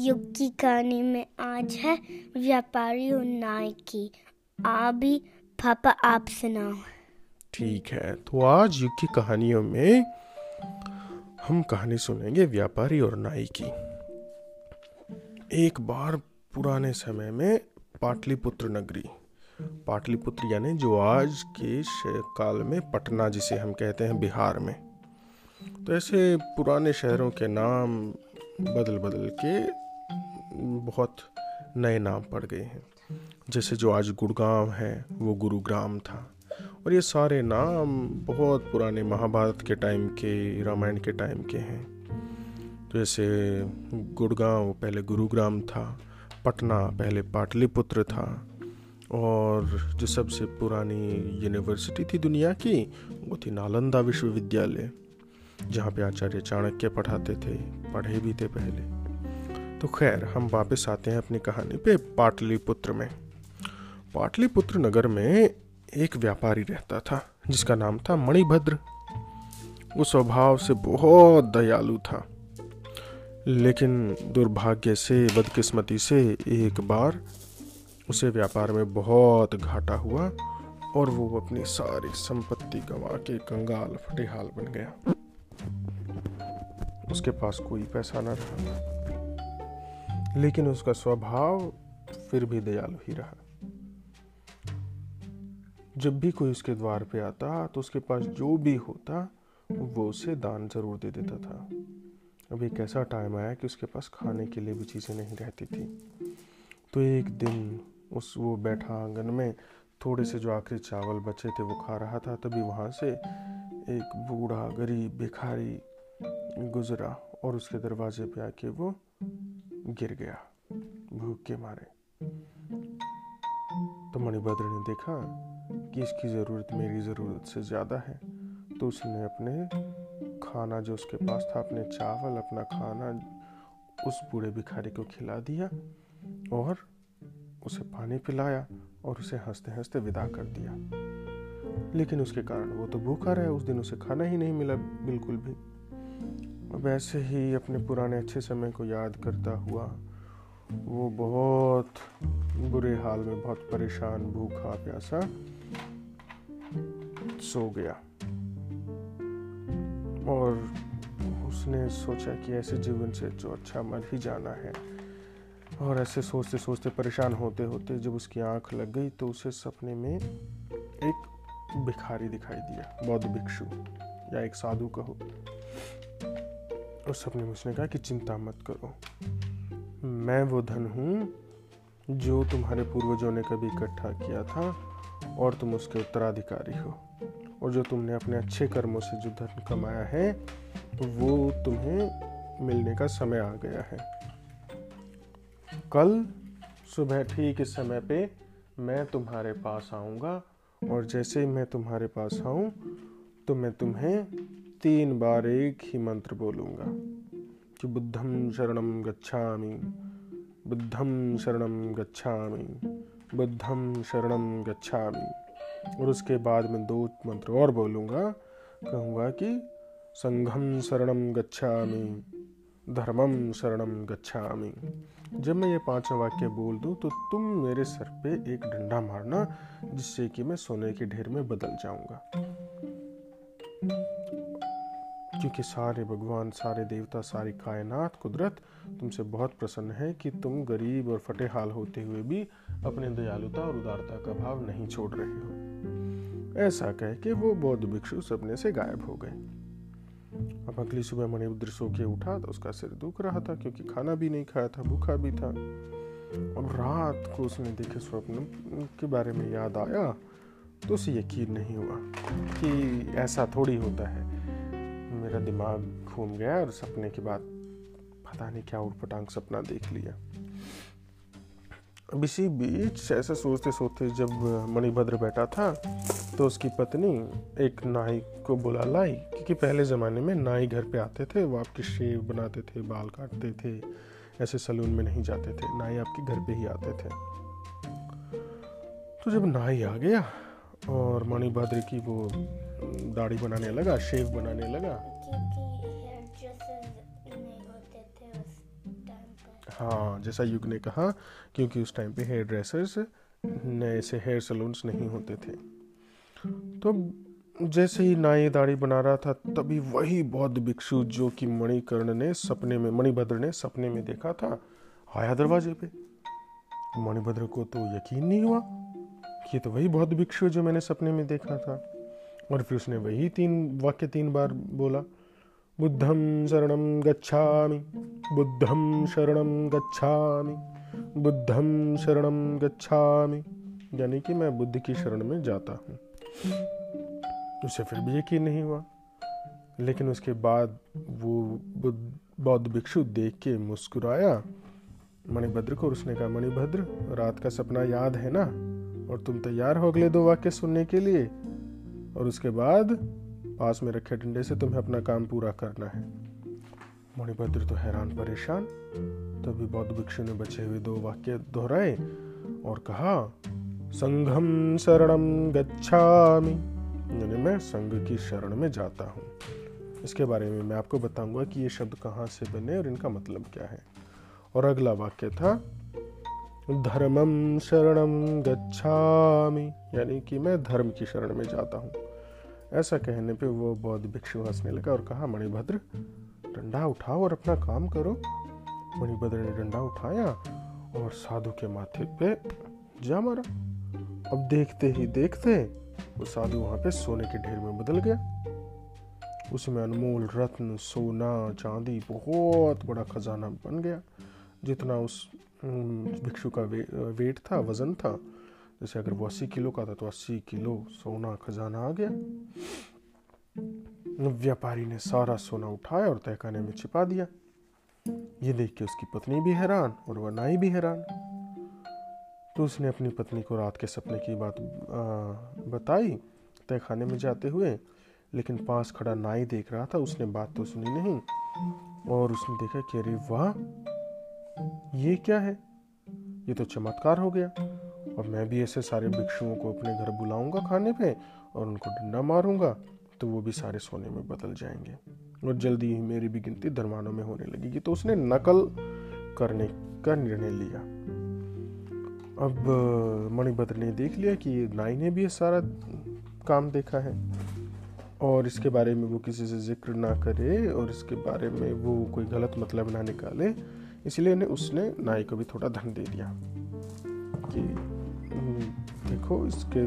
युग की कहानी में आज है व्यापारी और नाई की। अभी पापा, आप सुनाओ। ठीक है तो आज युग की कहानियों में हम कहानी सुनेंगे व्यापारी और नाई की। एक बार पुराने समय में पाटलिपुत्र नगरी, पाटलिपुत्र यानी जो आज के काल में पटना जिसे हम कहते हैं बिहार में तो ऐसे पुराने शहरों के नाम बदल बदल के बहुत नए नाम पड़ गए हैं। जैसे जो आज गुड़गांव है, वो गुरुग्राम था। और ये सारे नाम बहुत पुराने महाभारत के टाइम के, रामायण के टाइम के हैं। तो जैसे गुड़गांव पहले गुरुग्राम था, पटना पहले पाटलिपुत्र था। और जो सबसे पुरानी यूनिवर्सिटी थी दुनिया की, वो थी नालंदा विश्वविद्यालय, जहाँ पे आचार्य चाणक्य पढ़ाते थे, पढ़े भी थे पहले। तो खैर, हम वापस आते हैं अपनी कहानी पे पाटलिपुत्र में। पाटलिपुत्र नगर में एक व्यापारी रहता था, जिसका नाम था मणिभद्र। वो स्वभाव से बहुत दयालु था, लेकिन दुर्भाग्य से, बदकिस्मती से एक बार उसे व्यापार में बहुत घाटा हुआ और वो अपनी सारी संपत्ति गंवा के कंगाल फटेहाल बन गया। उसके पास कोई पैसा ना रहा। लेकिन उसका स्वभाव फिर भी दयालु ही रहा। जब भी कोई उसके द्वार पे आता तो उसके पास जो भी होता, वो उसे दान ज़रूर दे देता था। अब एक ऐसा टाइम आया कि उसके पास खाने के लिए भी चीज़ें नहीं रहती थी। तो एक दिन उस वो बैठा आँगन में, थोड़े से जो आखिरी चावल बचे थे वो खा रहा था। तभी वहाँ से एक बूढ़ा, गरीब, भिखारी गुजरा और उसके दरवाजे पे आके वो गिर गया, भूख के मारे। तो मणिभद्र ने देखा कि इसकी ज़रूरत मेरी ज़रूरत से ज़्यादा है। तो उसने अपने खाना जो उसके पास था, अपने चावल, अपना खाना, उस बूढ़े भिखारी को खिला दिया और उसे पानी पिलाया और उसे हँसते हँसते विदा कर दिया। लेकिन उसके कारण वो तो भूखा रहा उस दिन उसे खाना ही नहीं मिला, बिल्कुल भी। वैसे ही अपने पुराने अच्छे समय को याद करता हुआ, वो बहुत बुरे हाल में, बहुत परेशान, भूखा, प्यासा सो गया। और उसने सोचा कि ऐसे जीवन से जो अच्छा मर ही जाना है। और ऐसे सोचते सोचते परेशान होते होते जब उसकी आँख लग गई तो उसे सपने में एक भिखारी दिखाई दिया, बौद्ध भिक्षु, या एक साधु कहो। उस सबने में उसने कहा कि चिंता मत करो। मैं वो धन हूँ जो तुम्हारे पूर्वजों ने कभी इकट्ठा किया था और तुम उसके उत्तराधिकारी हो। और जो तुमने अपने अच्छे कर्मों से जो धन कमाया है, वो तुम्हें मिलने का समय आ गया है। कल सुबह ठीक इस समय पे मैं तुम्हारे पास आऊँगा और जैसे ही मैं तुम्हारे पास आऊँ तो मैं तुम्हें तीन बार एक ही मंत्र बोलूँगा। कि बुद्धम शरणम गच्छामि बुद्धम शरणम गच्छामि बुद्धम शरणम गच्छामि। और उसके बाद मैं दो मंत्र और बोलूँगा, कहूँगा कि संघम शरणम गच्छामि धर्मम शरणम गच्छामि। जब मैं ये पाँचों वाक्य बोल दूँ तो तुम मेरे सर पे एक डंडा मारना, जिससे कि मैं सोने के ढेर में बदल जाऊँगा। क्योंकि सारे भगवान, सारे देवता, सारी कायनात, कुदरत तुमसे बहुत प्रसन्न है कि तुम गरीब और फटे हाल होते हुए भी अपने दयालुता और उदारता का भाव नहीं छोड़ रहे हो। ऐसा कह के वो बौद्ध भिक्षु सपने से गायब हो गए। अब अगली सुबह मणिभद्र सो के उठा तो उसका सिर दुख रहा था क्योंकि खाना भी नहीं खाया था, भूखा भी था। अब रात को उसने देखे स्वप्न के बारे में याद आया तो उसे यकीन नहीं हुआ कि ऐसा थोड़ी होता है। मेरा दिमाग घूम गया और सपने के बाद पता नहीं क्या उठपटांग सपना देख लिया। अब इसी बीच ऐसा सोचते सोचते जब मणिभद्र बैठा था तो उसकी पत्नी एक नाई को बुला लाई, क्योंकि पहले ज़माने में नाई घर पे आते थे, वो आपके शेव बनाते थे, बाल काटते थे, ऐसे सलून में नहीं जाते थे, नाई आपके घर पे ही आते थे। तो जब नाई आ गया और मणिभद्र की वो दाढ़ी बनाने लगा शेव बनाने लगा हाँ जैसा युग ने कहा, क्योंकि उस टाइम पे हेयर ड्रेसर्स नए से हेयर सलून्स नहीं होते थे। तो जैसे ही नाई दाढ़ी बना रहा था, तभी वही बौद्ध भिक्षु जो कि मणिकर्ण ने सपने में, मणिभद्र ने सपने में देखा था, आया दरवाजे पे। मणिभद्र को तो यकीन नहीं हुआ कि तो वही बौद्ध भिक्षु जो मैंने सपने में देखा था। और फिर उसने वही तीन, वाक्य तीन बार बोला बुद्धम शरणम गच्छामि। बुद्धम शरणम गच्छामि। बुद्धम शरणम गच्छामि। यानी कि मैं बुद्ध की शरण में जाता हूँ। उसे फिर भी यकीन नहीं हुआ। लेकिन उसके बाद वो बौद्ध भिक्षु देख के मुस्कुराया। मणिभद्र को उसने कहा, मणिभद्र, रात का सपना याद है ना? और तुम तैयार हो अगले दो वाक्य सुनने के लिए? और उसके बाद पास में रखे डंडे से तुम्हें अपना काम पूरा करना है। मणिभद्र तो हैरान परेशान, तभी बौद्ध भिक्षु ने बचे हुए दो वाक्य दोहराए और कहा संघम शरणम गच्छामि। यानी मैं संघ की शरण में जाता हूँ। इसके बारे में मैं आपको बताऊँगा कि ये शब्द कहाँ से बने और इनका मतलब क्या है। और अगला वाक्य था धर्मम शरणम गच्छामि। यानी कि मैं धर्म की शरण में जाता हूँ। ऐसा कहने पे वो बौद्ध भिक्षु हंसने लगा और कहा मणिभद्र डंडा उठाओ और अपना काम करो। मणिभद्र ने डंडा उठाया और साधु के माथे पे जा मारा। अब देखते ही देखते वो साधु वहाँ पे सोने के ढेर में बदल गया। उसमें अनमोल रत्न सोना चांदी बहुत बड़ा खजाना बन गया। जितना उस भिक्षु का वे, वेट था वज़न था जैसे अगर वो अस्सी किलो का था तो अस्सी किलो सोना खजाना आ गया। व्यापारी ने सारा सोना उठाया और तहखाने में छिपा दिया। ये देख के उसकी पत्नी भी हैरान और वह नाई भी हैरान। तो उसने अपनी पत्नी को रात के सपने की बात बताई, तहखाने में जाते हुए, लेकिन पास खड़ा नाई देख रहा था, उसने बात तो सुनी नहीं। और उसने देखा कि अरे वाह, ये क्या है? ये तो चमत्कार हो गया। और मैं भी ऐसे सारे भिक्षुओं को अपने घर बुलाऊँगा खाने पे और उनको डंडा मारूँगा तो वो भी सारे सोने में बदल जाएँगे। और जल्दी ही मेरी भी गिनती धर्मानों में होने लगेगी तो उसने नकल करने का निर्णय लिया। अब मणिभद्र ने देख लिया कि नाई ने भी ये सारा काम देखा है। और इसके बारे में वो किसी से ज़िक्र ना करे और इसके बारे में वो कोई गलत मतलब ना निकाले, इसलिए उसने नाई को भी थोड़ा धन दे दिया कि देखो, इसके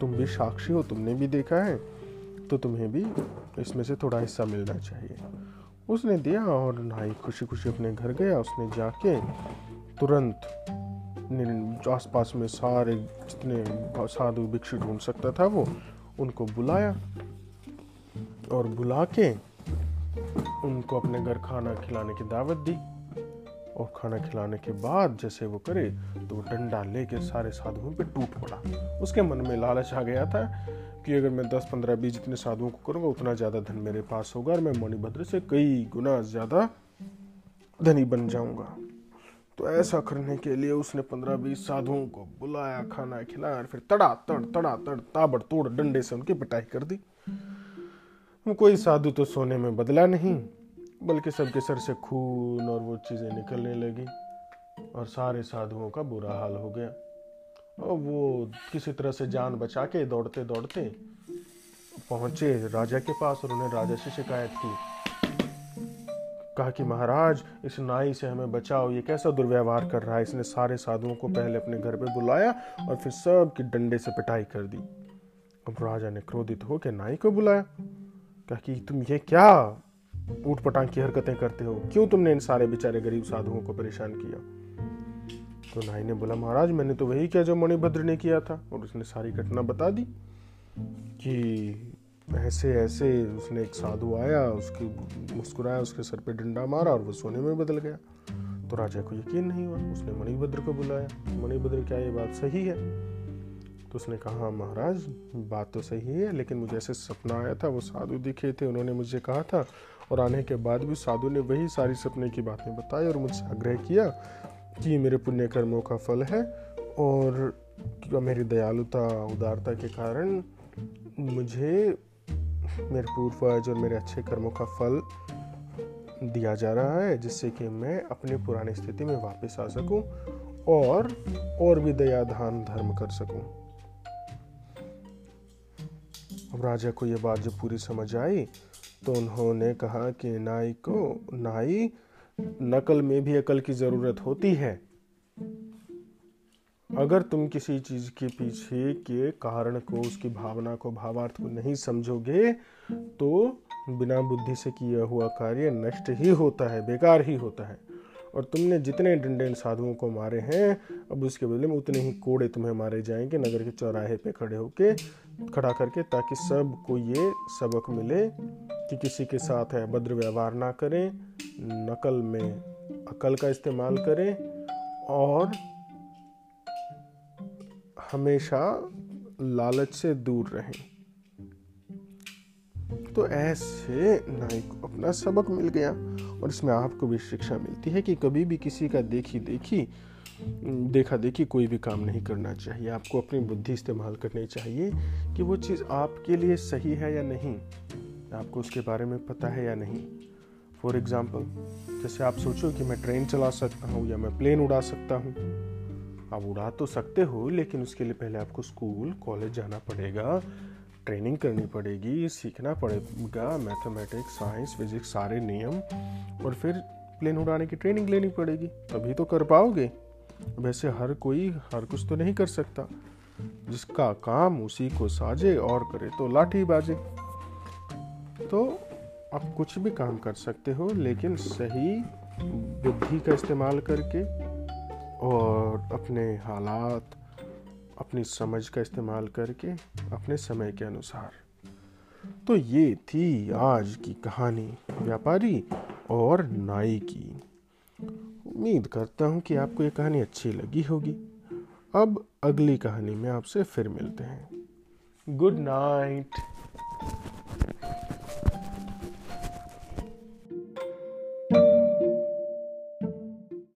तुम भी साक्षी हो, तुमने भी देखा है तो तुम्हें भी इसमें से थोड़ा हिस्सा मिलना चाहिए। उसने दिया और नाई खुशी खुशी अपने घर गया। उसने जाके तुरंत आस पास में सारे जितने साधु भिक्षु ढूंढ सकता था वो, उनको बुलाया और बुला के उनको अपने घर खाना खिलाने की दावत दी। और खाना खिलाने के बाद जैसे वो करे तो वो डंडा लेके सारे साधुओं पे टूट पड़ा। उसके मन में लालच आ गया था कि अगर मैं दस पंद्रह बीस जितने साधुओं को करूँगा, उतना ज़्यादा धन मेरे पास होगा और मैं मणिभद्र से कई गुना ज़्यादा धनी बन जाऊँगा। तो ऐसा करने के लिए उसने पंद्रह बीस साधुओं को बुलाया, खाना खिलाया फिर तड़ा तड़ तड़ा तड़ ताबड़ तोड़ डंडे से उनकी पिटाई कर दी। कोई साधु तो सोने में बदला नहीं। बल्कि सबके सर से खून और वो चीज़ें निकलने लगी और सारे साधुओं का बुरा हाल हो गया। और वो किसी तरह से जान बचा के दौड़ते दौड़ते पहुँचे राजा के पास और उन्हें राजा से शिकायत की। कहा कि, महाराज, इस नाई से हमें बचाओ। ये कैसा दुर्व्यवहार कर रहा है? इसने सारे साधुओं को पहले अपने घर पे बुलाया और फिर सब की डंडे से पिटाई कर दी। अब राजा ने क्रोधित होकर नाई को बुलाया। कहा कि, तुम ये क्या ऊट पटांग की हरकतें करते हो। क्यों तुमने इन सारे बेचारे गरीब साधुओं को परेशान किया? तो नाई ने बोला, महाराज, मैंने तो वही किया जो मणिभद्र ने किया था। और उसने सारी घटना बता दी कि ऐसे ऐसे उसने एक साधु आया, उसकी मुस्कुराया, उसके सर पे डंडा मारा और वो सोने में बदल गया। तो राजा को यकीन नहीं हुआ, उसने मणिभद्र को बुलाया। मणिभद्र, क्या ये बात सही है? तो उसने कहा हाँ महाराज, बात तो सही है, लेकिन मुझे ऐसे सपना आया था, वो साधु दिखे थे, उन्होंने मुझे कहा था और आने के बाद भी साधु ने वही सारी सपने की बातें बताई और मुझसे आग्रह किया कि मेरे पुण्य कर्मों का फल है और मेरी दयालुता, उदारता के कारण मुझे मेरे पूर्वज और मेरे अच्छे कर्मों का फल दिया जा रहा है, जिससे कि मैं अपनी पुरानी स्थिति में वापस आ सकूँ और और भी दया दान धर्म कर सकूँ। अब राजा को यह बात जब पूरी समझ आई तो उन्होंने कहा कि नाई को, नाई, नकल में भी अकल की ज़रूरत होती है। अगर तुम किसी चीज़ के पीछे के कारण को, उसकी भावना को, भावार्थ को नहीं समझोगे तो बिना बुद्धि से किया हुआ कार्य नष्ट ही होता है, बेकार ही होता है। और तुमने जितने डंडे साधुओं को मारे हैं, अब उसके बदले में उतने ही कोड़े तुम्हें मारे जाएँगे, नगर के चौराहे पे खड़े होके, खड़ा करके, ताकि सबको ये सबक मिले। कि किसी के साथ है, भद्र व्यवहार ना करें, नकल में अकल का इस्तेमाल करें और हमेशा लालच से दूर रहें। तो ऐसे नाई को अपना सबक मिल गया और इसमें आपको भी शिक्षा मिलती है कि कभी भी किसी का देखी देखी, देखा देखी कोई भी काम नहीं करना चाहिए। आपको अपनी बुद्धि इस्तेमाल करनी चाहिए कि वो चीज़ आपके लिए सही है या नहीं। आपको उसके बारे में पता है या नहीं? फॉर एग्ज़ाम्पल जैसे आप सोचो कि मैं ट्रेन चला सकता हूँ या मैं प्लेन उड़ा सकता हूँ। आप उड़ा तो सकते हो, लेकिन उसके लिए पहले आपको स्कूल कॉलेज जाना पड़ेगा ट्रेनिंग करनी पड़ेगी, सीखना पड़ेगा मैथमेटिक्स साइंस फिजिक्स सारे नियम, और फिर प्लेन उड़ाने की ट्रेनिंग लेनी पड़ेगी। तभी तो कर पाओगे। वैसे हर कोई हर कुछ तो नहीं कर सकता। जिसका काम उसी को साजे और करे तो लाठी बाजे तो आप कुछ भी काम कर सकते हो, लेकिन सही बुद्धि का इस्तेमाल करके और अपने हालात, अपनी समझ का इस्तेमाल करके अपने समय के अनुसार। तो ये थी आज की कहानी व्यापारी और नाई की। उम्मीद करता हूँ कि आपको ये कहानी अच्छी लगी होगी। अब अगली कहानी में आपसे फिर मिलते हैं। Good night.